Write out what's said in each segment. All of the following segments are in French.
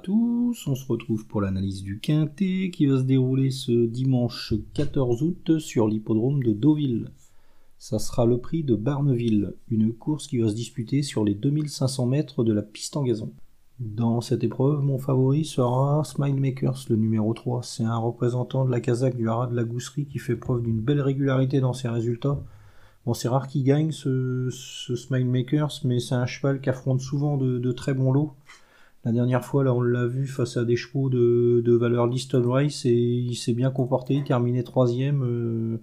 tous, on se retrouve pour l'analyse du Quintet qui va se dérouler ce dimanche 14 août sur l'hippodrome de Deauville. Ça sera le prix de Barneville, une course qui va se disputer sur les 2500 mètres de la piste en gazon. Dans cette épreuve, mon favori sera Smilemakers, le numéro 3. C'est un représentant de la Kazakh du Haras de la Gousserie qui fait preuve d'une belle régularité dans ses résultats. Bon, c'est rare qu'il gagne ce, ce Smilemakers, mais c'est un cheval qui affronte souvent de très bons lots. La dernière fois, là, on l'a vu face à des chevaux de, de valeur listed race et il s'est bien comporté, il terminé troisième, euh,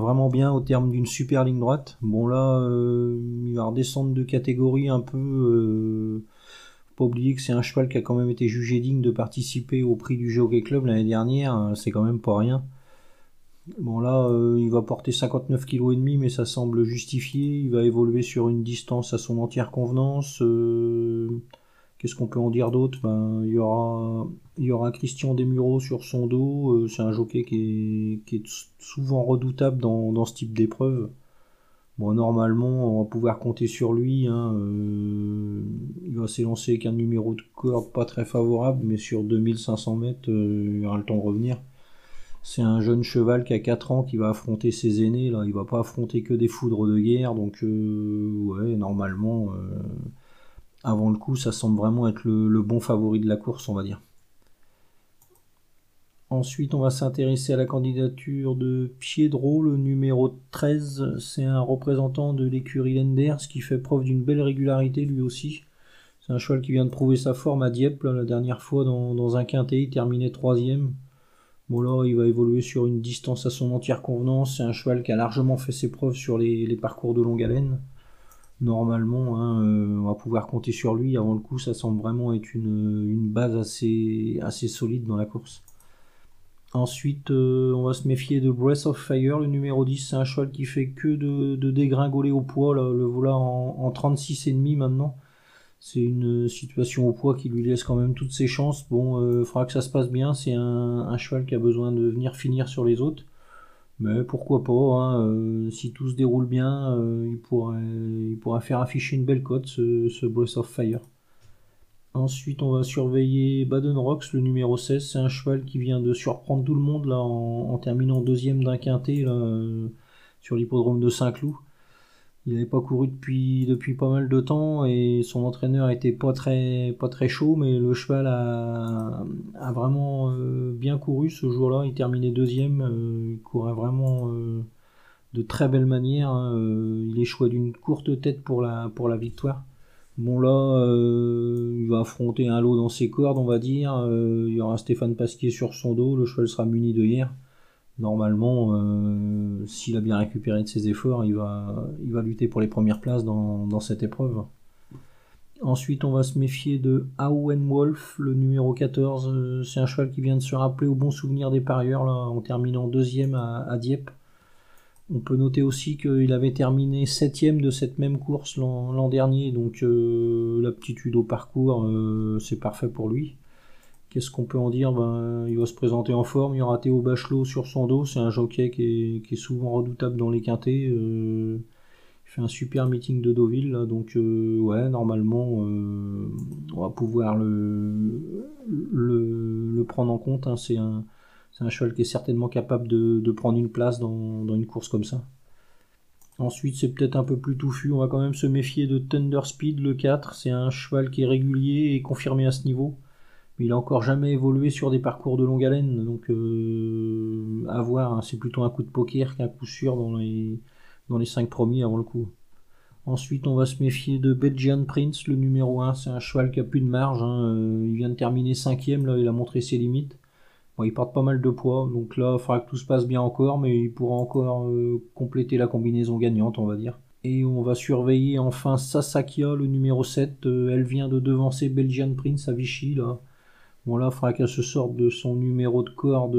vraiment bien au terme d'une super ligne droite. Bon là, euh, il va redescendre de catégorie un peu. Euh, faut pas oublier que c'est un cheval qui a quand même été jugé digne de participer au prix du Jockey Club l'année dernière, c'est quand même pas rien. Bon là, euh, il va porter 59 kg et demi, mais ça semble justifié. Il va évoluer sur une distance à son entière convenance. Qu'est-ce qu'on peut en dire d'autre? Il, y aura, y aura Christian Desmureaux sur son dos. Euh, c'est un jockey qui est, souvent redoutable dans, ce type d'épreuve. Bon, normalement, on va pouvoir compter sur lui. Hein, euh, il va s'élancer avec un numéro de corde pas très favorable, mais sur 2500 mètres, euh, il aura le temps de revenir. C'est un jeune cheval qui a 4 ans qui va affronter ses aînés. Là. Il va pas affronter que des foudres de guerre. Donc, ouais, normalement, avant le coup, ça semble vraiment être le, bon favori de la course, on va dire. Ensuite, on va s'intéresser à la candidature de Piedro, le numéro 13. C'est un représentant de l'écurie Lenders qui fait preuve d'une belle régularité lui aussi. C'est un cheval qui vient de prouver sa forme à Dieppe la dernière fois dans, un quintet, il terminait troisième. Bon là, il va évoluer sur une distance à son entière convenance. C'est un cheval qui a largement fait ses preuves sur les parcours de longue haleine normalement, hein, euh, on va pouvoir compter sur lui. Avant le coup, ça semble vraiment être une, base assez, solide dans la course. Ensuite, euh, on va se méfier de Breath of Fire, le numéro 10. C'est un cheval qui fait que de, dégringoler au poids. le voilà en, en 36,5 maintenant. C'est une situation au poids qui lui laisse quand même toutes ses chances. Bon, il euh, faudra que ça se passe bien. C'est un, cheval qui a besoin de venir finir sur les autres. Mais pourquoi pas, hein, euh, si tout se déroule bien, euh, il, pourrait, faire afficher une belle cote, ce, ce Breath of Fire. Ensuite, on va surveiller Baden Rocks, le numéro 16. C'est un cheval qui vient de surprendre tout le monde en, terminant deuxième d'un quintet euh, sur l'hippodrome de Saint-Cloud. Il n'avait pas couru depuis, depuis pas mal de temps et son entraîneur était pas très, pas très chaud, mais le cheval a, vraiment euh, bien couru ce jour-là. Il terminait deuxième, euh, il courait vraiment euh, de très belle manière. Hein. il choix d'une courte tête pour la, pour la victoire. Bon là, il va affronter un lot dans ses cordes, on va dire. il y aura Stéphane Pasquier sur son dos, le cheval sera muni de hier normalement, euh, s'il a bien récupéré de ses efforts, il va, il va lutter pour les premières places dans, cette épreuve. Ensuite, on va se méfier de Aowen Wolf, le numéro 14. Euh, c'est un cheval qui vient de se rappeler au bon souvenir des parieurs là, en terminant deuxième à, Dieppe. On peut noter aussi qu'il avait terminé septième de cette même course l'an dernier, donc euh, l'aptitude au parcours, c'est parfait pour lui. Qu'est-ce qu'on peut en dire? Ben, Il va se présenter en forme. Il y aura Théo Bachelot sur son dos. C'est un jockey qui est, souvent redoutable dans les quintés. Euh, il fait un super meeting de Deauville. donc, euh, ouais, normalement, euh, on va pouvoir le, prendre en compte. Hein. C'est un, un, cheval qui est certainement capable de, prendre une place dans, dans, une course comme ça. Ensuite, c'est peut-être un peu plus touffu. On va quand même se méfier de Thunder Speed, le 4. C'est un cheval qui est régulier et confirmé à ce niveau il a encore jamais évolué sur des parcours de longue haleine, donc euh, à voir, hein. c'est plutôt un coup de poker qu'un coup sûr dans les, dans les 5 premiers avant le coup. Ensuite, on va se méfier de Belgian Prince, le numéro 1. C'est un cheval qui a plus de marge. Hein. Euh, il vient de terminer 5 là, il a montré ses limites. Bon, il porte pas mal de poids, donc là, il faudra que tout se passe bien encore, mais il pourra encore euh, compléter la combinaison gagnante, on va dire. Et on va surveiller enfin Sasakia, le numéro 7. elle vient de devancer Belgian Prince à Vichy, là. Bon là, il qu'elle se sorte de son numéro de corde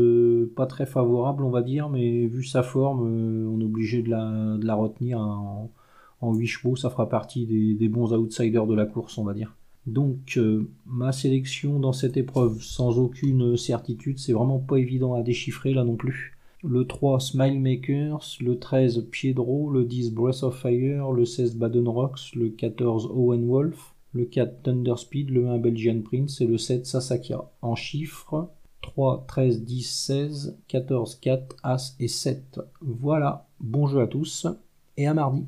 pas très favorable, on va dire, mais vu sa forme, euh, on est obligé de la, retenir en, en, 8 chevaux. Ça fera partie des, bons outsiders de la course, on va dire. Donc euh, ma sélection dans cette épreuve, sans aucune certitude, c'est vraiment pas évident à déchiffrer là non plus. Le 3 Smile Makers, le 13 Piedro, le 10 Breath of Fire, le 16 Baden Rocks, le 14 Owen Wolf, le 4 Thunder Speed, le 1 Belgian Prince et le 7 Sasakia. En chiffres, 3, 13, 10, 16, 14, 4, As et 7. Voilà, bon jeu à tous et à mardi.